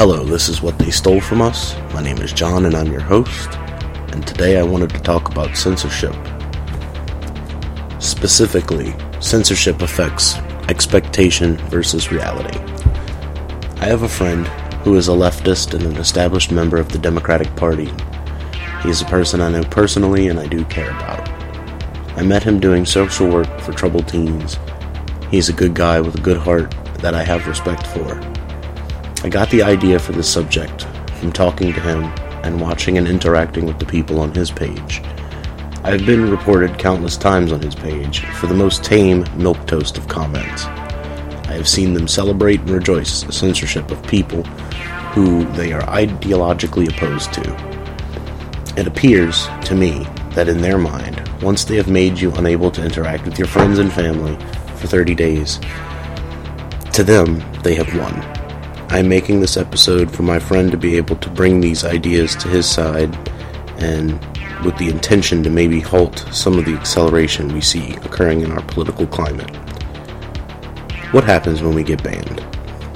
Hello, this is What They Stole From Us. My name is John and I'm your host, and today I wanted to talk about censorship. Specifically, censorship affects expectation versus reality. I have a friend who is a leftist and an established member of the Democratic Party. He is a person I know personally and I do care about. I met him doing social work for troubled teens. He's a good guy with a good heart that I have respect for. I got the idea for this subject from talking to him and watching and interacting with the people on his page. I have been reported countless times on his page for the most tame milquetoast of comments. I have seen them celebrate and rejoice the censorship of people who they are ideologically opposed to. It appears to me that in their mind, once they have made you unable to interact with your friends and family for 30 days, to them, they have won. I'm making this episode for my friend to be able to bring these ideas to his side and with the intention to maybe halt some of the acceleration we see occurring in our political climate. What happens when we get banned?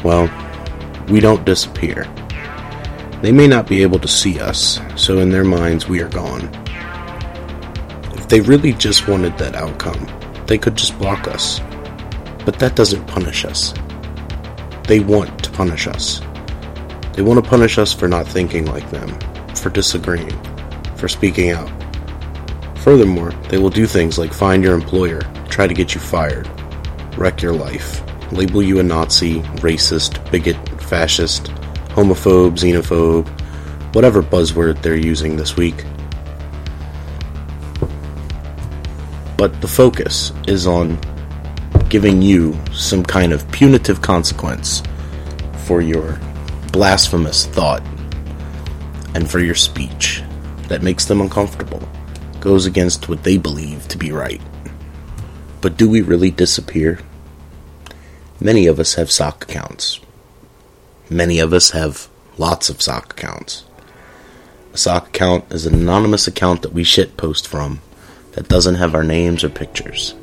Well, we don't disappear. They may not be able to see us, so in their minds we are gone. If they really just wanted that outcome, they could just block us. But that doesn't punish us. They want to punish us. They want to punish us for not thinking like them, for disagreeing, for speaking out. Furthermore, they will do things like find your employer, try to get you fired, wreck your life, label you a Nazi, racist, bigot, fascist, homophobe, xenophobe, whatever buzzword they're using this week. But the focus is on giving you some kind of punitive consequence for your blasphemous thought and for your speech that makes them uncomfortable, goes against what they believe to be right. But do we really disappear? Many of us have sock accounts. Many of us have lots of sock accounts. A sock account is an anonymous account that we shit post from that doesn't have our names or pictures.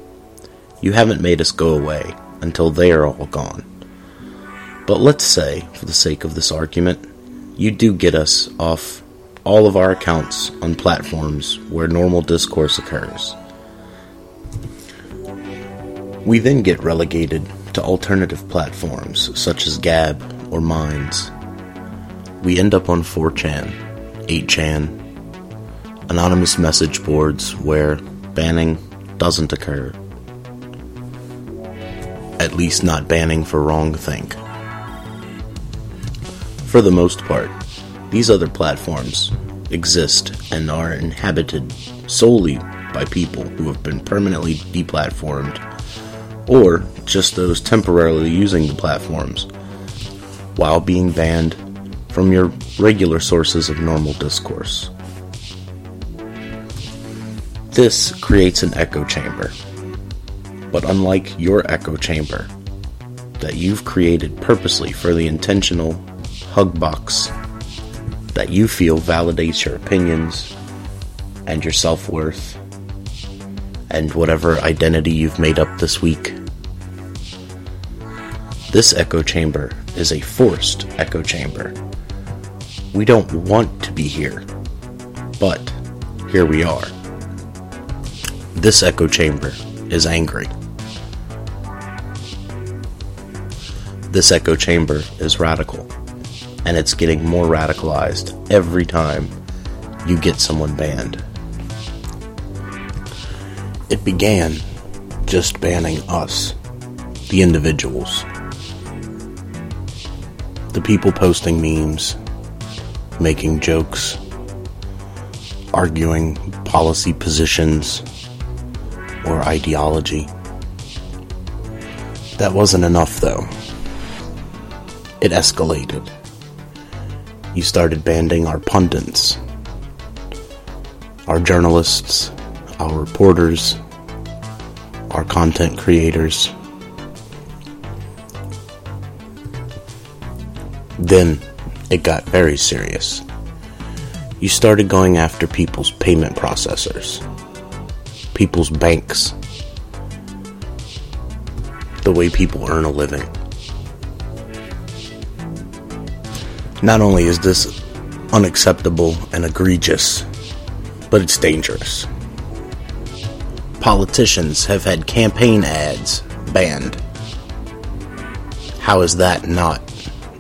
You haven't made us go away until they are all gone. But let's say, for the sake of this argument, you do get us off all of our accounts on platforms where normal discourse occurs. We then get relegated to alternative platforms such as Gab or Minds. We end up on 4chan, 8chan, anonymous message boards where banning doesn't occur at least not banning for wrongthink. For the most part, these other platforms exist and are inhabited solely by people who have been permanently deplatformed or just those temporarily using the platforms while being banned from your regular sources of normal discourse. This creates an echo chamber but unlike your echo chamber that you've created purposely for the intentional hug box that you feel validates your opinions and your self worth and whatever identity you've made up this week. This echo chamber is a forced echo chamber. We don't want to be here, but here we are. This echo chamber is angry. This echo chamber is radical, and it's getting more radicalized every time you get someone banned. It began just banning us, the individuals, the people posting memes, making jokes, arguing policy positions or ideology. That wasn't enough, though it escalated. You started banning our pundits, our journalists, our reporters, our content creators. Then it got very serious. You started going after people's payment processors, people's banks, the way people earn a living. Not only is this unacceptable and egregious, but it's dangerous. Politicians have had campaign ads banned. How is that not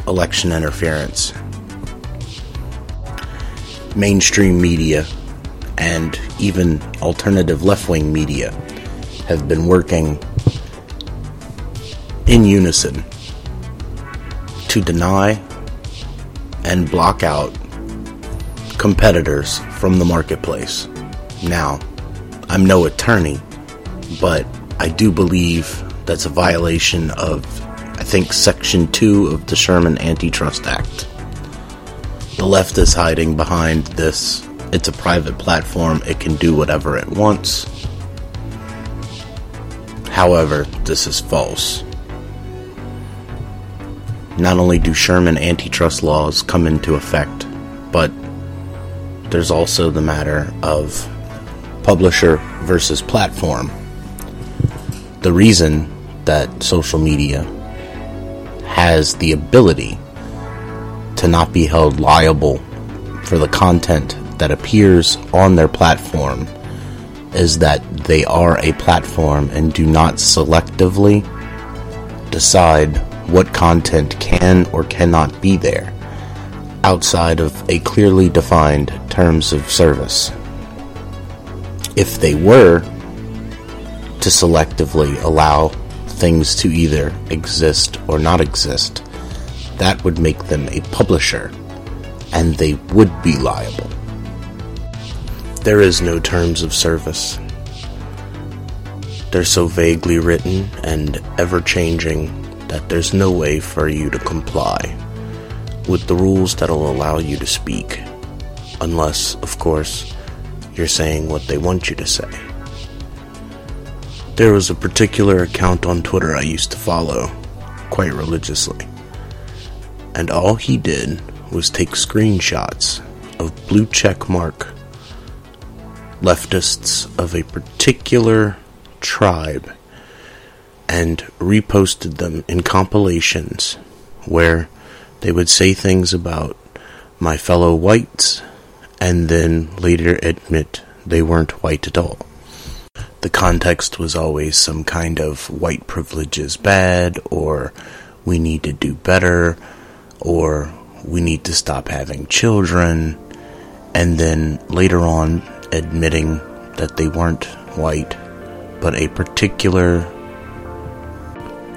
election interference? Mainstream media and even alternative left wing media have been working in unison to deny and block out competitors from the marketplace. Now, I'm no attorney, but I do believe that's a violation of, I think, Section 2 of the Sherman Antitrust Act. The left is hiding behind this. It's a private platform, it can do whatever it wants. However, this is false. Not only do Sherman antitrust laws come into effect, but there's also the matter of publisher versus platform. The reason that social media has the ability to not be held liable for the content that appears on their platform is that they are a platform and do not selectively decide what content can or cannot be there outside of a clearly defined terms of service. If they were to selectively allow things to either exist or not exist, that would make them a publisher and they would be liable. There is no terms of service. They're so vaguely written and ever changing that there's no way for you to comply with the rules that'll allow you to speak, unless, of course, you're saying what they want you to say. There was a particular account on Twitter I used to follow quite religiously, and all he did was take screenshots of blue check mark leftists of a particular tribe and reposted them in compilations where they would say things about my fellow whites and then later admit they weren't white at all. The context was always some kind of white privilege is bad, or we need to do better, or we need to stop having children, and then later on admitting that they weren't white, but a particular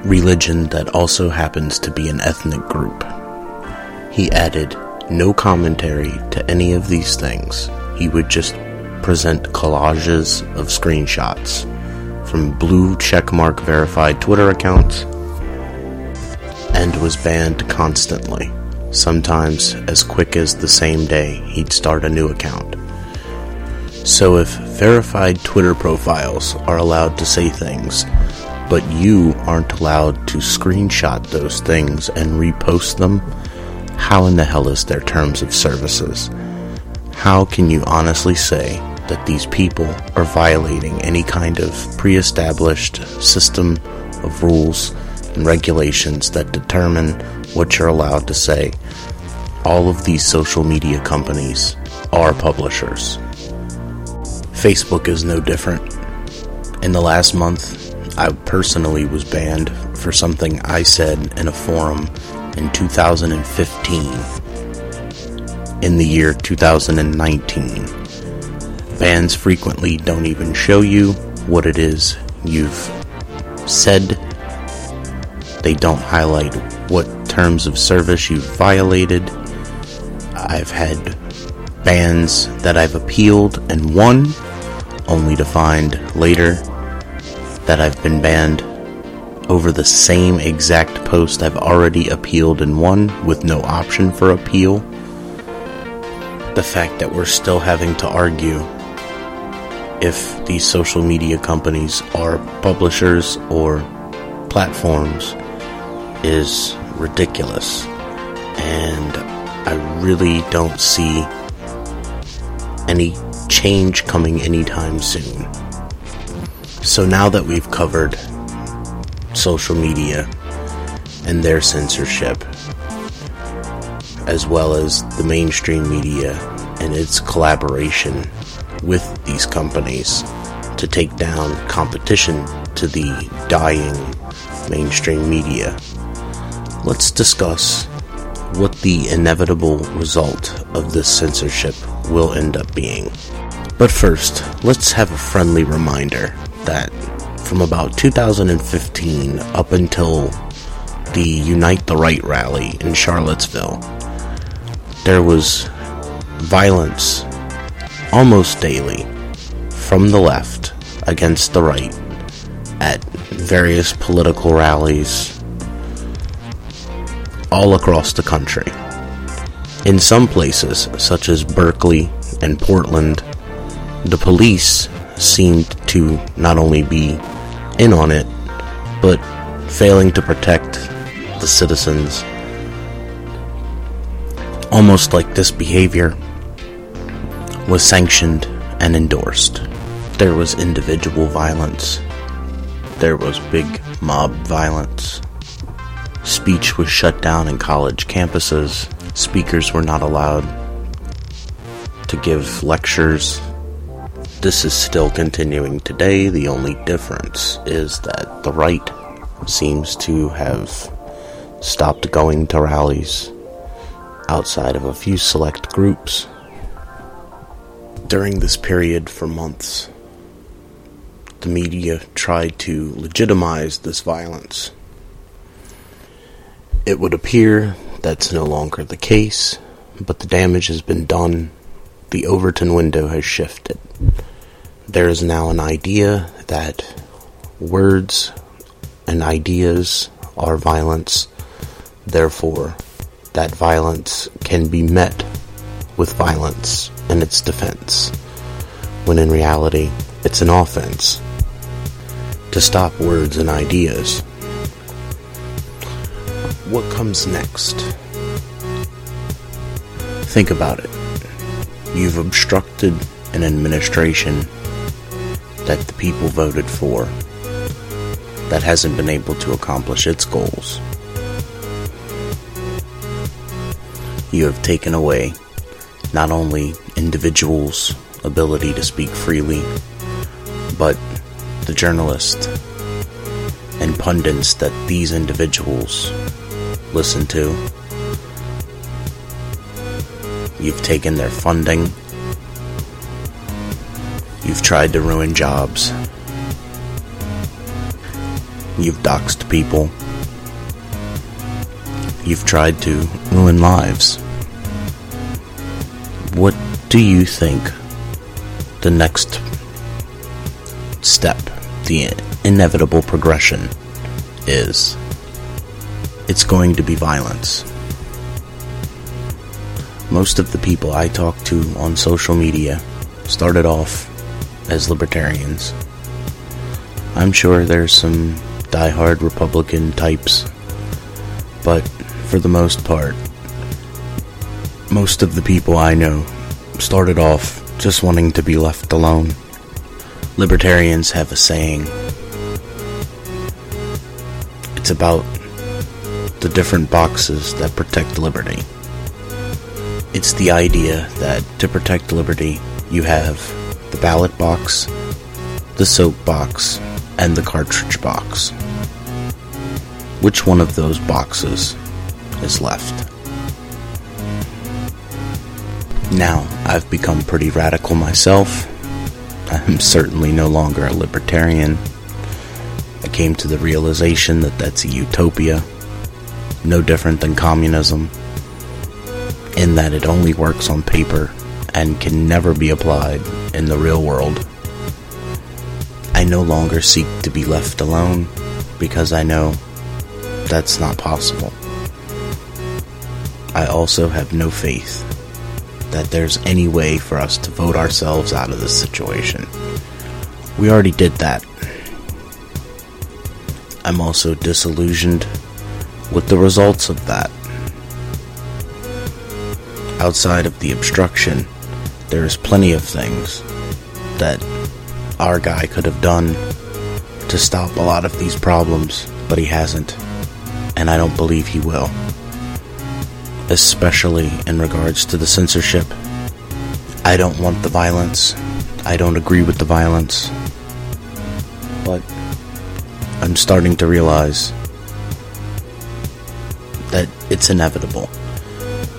religion that also happens to be an ethnic group. He added no commentary to any of these things. He would just present collages of screenshots from blue checkmark verified Twitter accounts and was banned constantly. Sometimes as quick as the same day, he'd start a new account. So if verified Twitter profiles are allowed to say things but you aren't allowed to screenshot those things and repost them, how in the hell is their terms of services? How can you honestly say that these people are violating any kind of pre established system of rules and regulations that determine what you're allowed to say? All of these social media companies are publishers. Facebook is no different. In the last month, I personally was banned for something I said in a forum in 2015 in the year 2019. Bans frequently don't even show you what it is you've said. They don't highlight what terms of service you've violated. I've had bans that I've appealed and won, only to find later that I've been banned over the same exact post I've already appealed and won with no option for appeal. The fact that we're still having to argue if these social media companies are publishers or platforms is ridiculous. And I really don't see any change coming anytime soon. So now that we've covered social media and their censorship, as well as the mainstream media and its collaboration with these companies to take down competition to the dying mainstream media. Let's discuss what the inevitable result of this censorship will end up being. But first, let's have a friendly reminder that from about 2015 up until the Unite the Right rally in Charlottesville, there was violence almost daily from the left against the right at various political rallies all across the country. In some places, such as Berkeley and Portland, the police seemed to not only be in on it, but failing to protect the citizens. Almost like this behavior was sanctioned and endorsed. There was individual violence. There was big mob violence. Speech was shut down in college campuses. Speakers were not allowed to give lectures. This is still continuing today. The only difference is that the right seems to have stopped going to rallies outside of a few select groups. During this period for months, the media tried to legitimize this violence. It would appear that's no longer the case, but the damage has been done. The Overton window has shifted. There is now an idea that words and ideas are violence, therefore, that violence can be met with violence and its defense, when in reality, it's an offense. To stop words and ideas what comes next? Think about it. You've obstructed an administration that the people voted for that hasn't been able to accomplish its goals. You have taken away not only individuals' ability to speak freely, but the journalists and pundits that these individuals listen to. You've taken their funding. You've tried to ruin jobs. You've doxed people. You've tried to ruin lives. What do you think the next step, the inevitable progression, is? it's going to be violence. Most of the people I talk to on social media started off as libertarians. I'm sure there's some die-hard Republican types, but for the most part, most of the people I know started off just wanting to be left alone. Libertarians have a saying. It's about the different boxes that protect liberty. It's the idea that to protect liberty, you have the ballot box, the soap box, and the cartridge box. Which one of those boxes is left? Now, I've become pretty radical myself. I'm certainly no longer a libertarian. I came to the realization that that's a utopia no different than communism, in that it only works on paper and can never be applied in the real world. I no longer seek to be left alone because I know that's not possible. I also have no faith that there's any way for us to vote ourselves out of this situation. We already did that. I'm also disillusioned with the results of that. Outside of the obstruction, there's plenty of things that our guy could have done to stop a lot of these problems, but he hasn't, and I don't believe he will. especially in regards to the censorship. I don't want the violence. I don't agree with the violence. But I'm starting to realize that it's inevitable.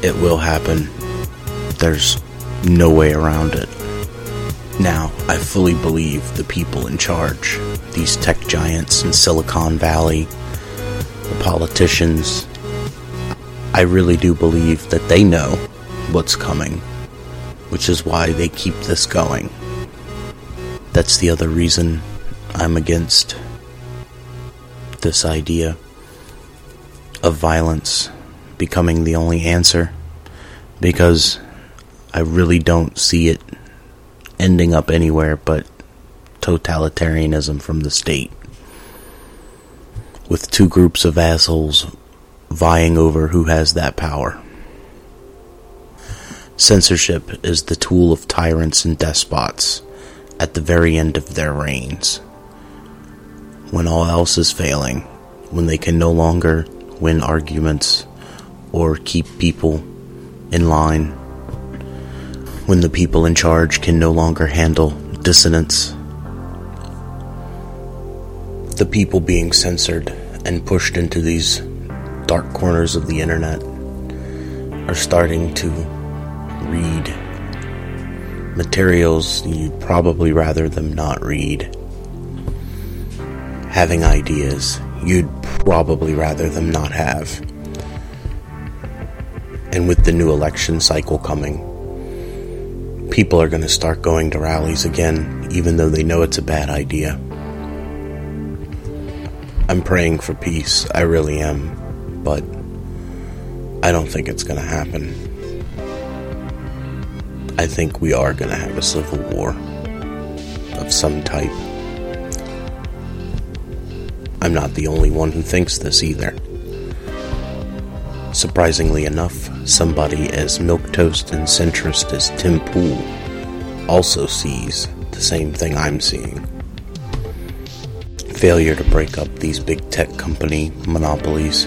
It will happen. There's no way around it. Now, I fully believe the people in charge, these tech giants in Silicon Valley, the politicians, I really do believe that they know what's coming, which is why they keep this going. That's the other reason I'm against this idea of violence becoming the only answer because I really don't see it ending up anywhere but totalitarianism from the state. With two groups of assholes vying over who has that power. Censorship is the tool of tyrants and despots at the very end of their reigns. When all else is failing, when they can no longer win arguments or keep people in line when the people in charge can no longer handle dissonance. The people being censored and pushed into these dark corners of the internet are starting to read materials you'd probably rather them not read. Having ideas you'd probably rather them not have. And with the new election cycle coming, people are going to start going to rallies again, even though they know it's a bad idea. I'm praying for peace, I really am, but I don't think it's going to happen. I think we are going to have a civil war of some type. I'm not the only one who thinks this either. Surprisingly enough, somebody as milquetoast and centrist as Tim Pool also sees the same thing I'm seeing. Failure to break up these big tech company monopolies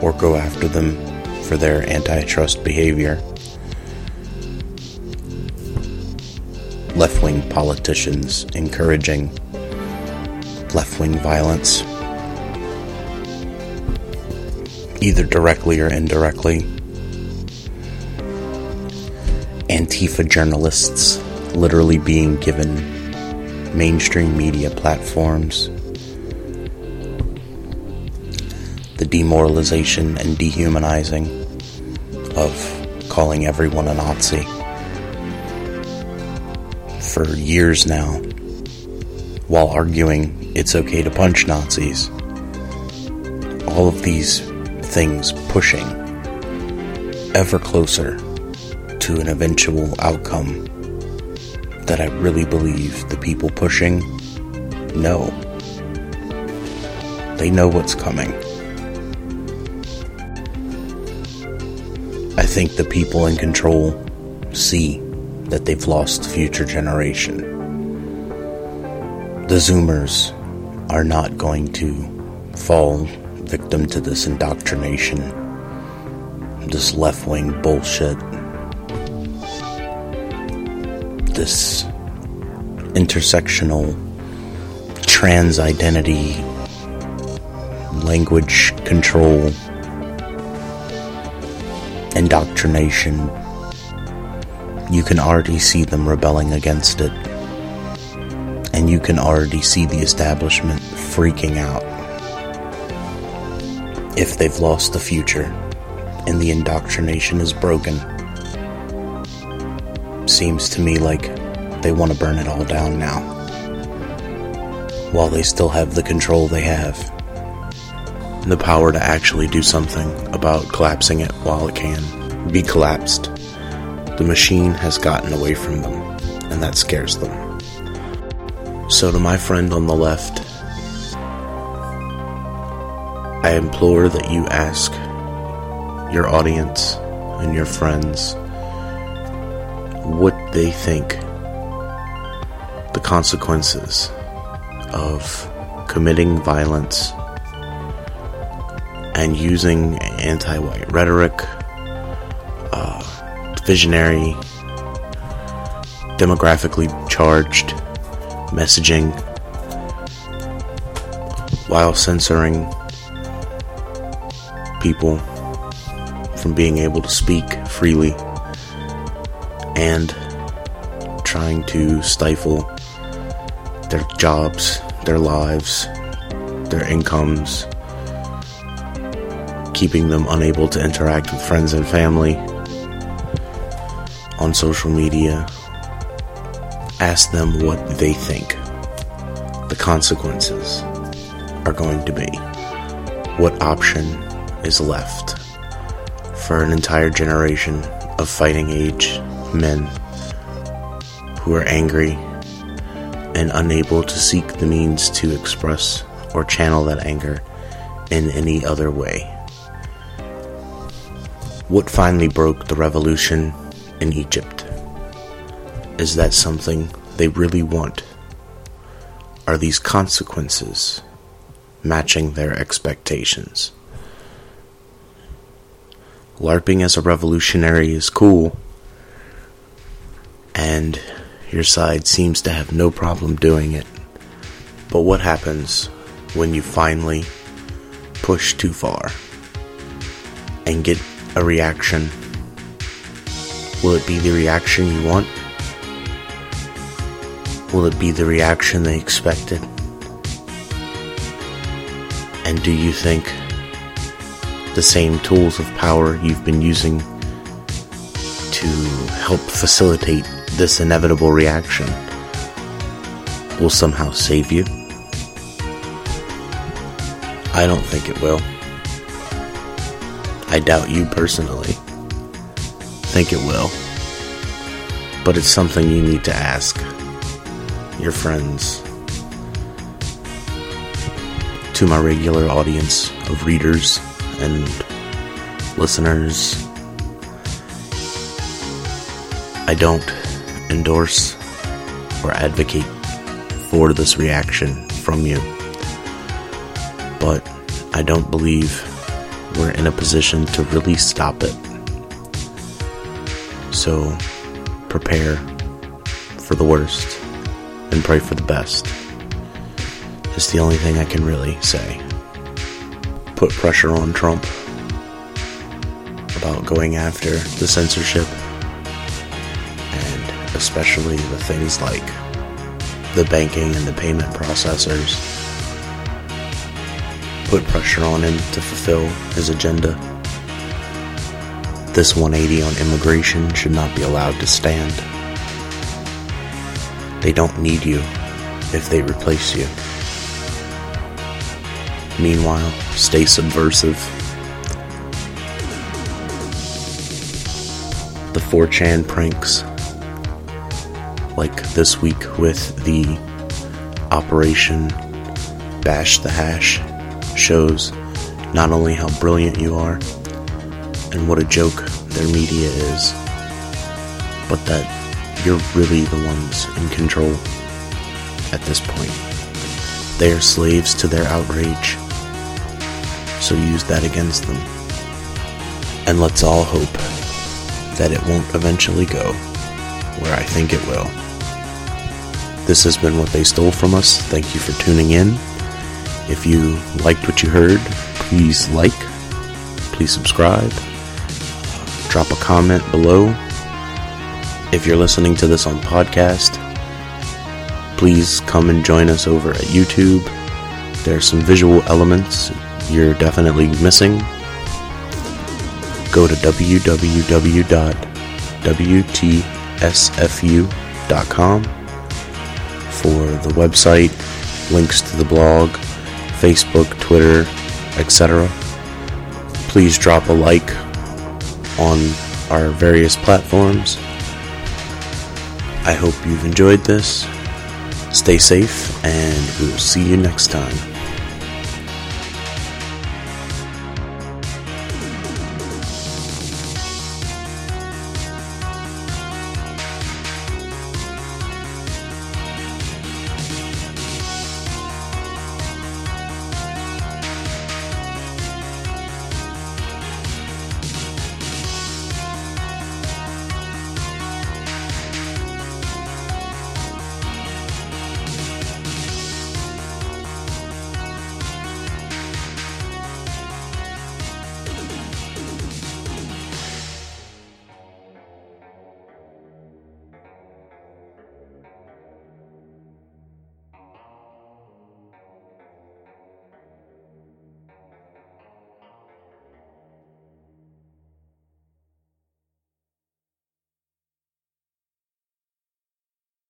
or go after them for their antitrust behavior. Left wing politicians encouraging left wing violence either directly or indirectly. Antifa journalists literally being given mainstream media platforms. The demoralization and dehumanizing of calling everyone a Nazi. For years now, while arguing it's okay to punch Nazis. All of these things pushing ever closer to an eventual outcome that I really believe the people pushing know. They know what's coming. I think the people in control see that they've lost future generation. The Zoomers are not going to fall victim to this indoctrination, this left wing bullshit, this intersectional trans identity, language control, indoctrination. You can already see them rebelling against it. And you can already see the establishment freaking out if they've lost the future and the indoctrination is broken. Seems to me like they want to burn it all down now. While they still have the control they have. The power to actually do something about collapsing it while it can be collapsed. The machine has gotten away from them, and that scares them. So, to my friend on the left, I implore that you ask your audience and your friends what they think the consequences of committing violence and using anti white rhetoric uh, visionary, demographically charged messaging while censoring people from being able to speak freely and trying to stifle their jobs, their lives, their incomes, keeping them unable to interact with friends and family on social media. Ask them what they think the consequences are going to be. What option is left for an entire generation of fighting age men who are angry and unable to seek the means to express or channel that anger in any other way. What finally broke the revolution in Egypt? Is that something they really want? Are these consequences matching their expectations? LARPing as a revolutionary is cool, and your side seems to have no problem doing it. But what happens when you finally push too far and get a reaction? Will it be the reaction you want? Will it be the reaction they expected? And do you think the same tools of power you've been using to help facilitate this inevitable reaction will somehow save you? I don't think it will. I doubt you personally think it will. But it's something you need to ask your friends. To my regular audience of readers and listeners, I don't endorse or advocate for this reaction from you. But I don't believe we're in a position to really stop it. So prepare for the worst and pray for the best. It's the only thing I can really say. Put pressure on Trump about going after the censorship especially the things like the banking and the payment processors. Put pressure on him to fulfill his agenda. This 180 on immigration should not be allowed to stand. They don't need you if they replace you. Meanwhile, stay subversive. The 4chan pranks, like this week with the Operation Bash the Hash, shows not only how brilliant you are and what a joke their media is, but that you're really the ones in control at this point. They are slaves to their outrage, so use that against them. And let's all hope that it won't eventually go where I think it will. This has been what they stole from us. Thank you for tuning in. If you liked what you heard, please like, please subscribe, drop a comment below. If you're listening to this on podcast, please come and join us over at YouTube. There are some visual elements you're definitely missing. Go to www.wtsfu.com for the website, links to the blog, Facebook, Twitter, etc. Please drop a like on our various platforms. I hope you've enjoyed this. Stay safe, and we will see you next time.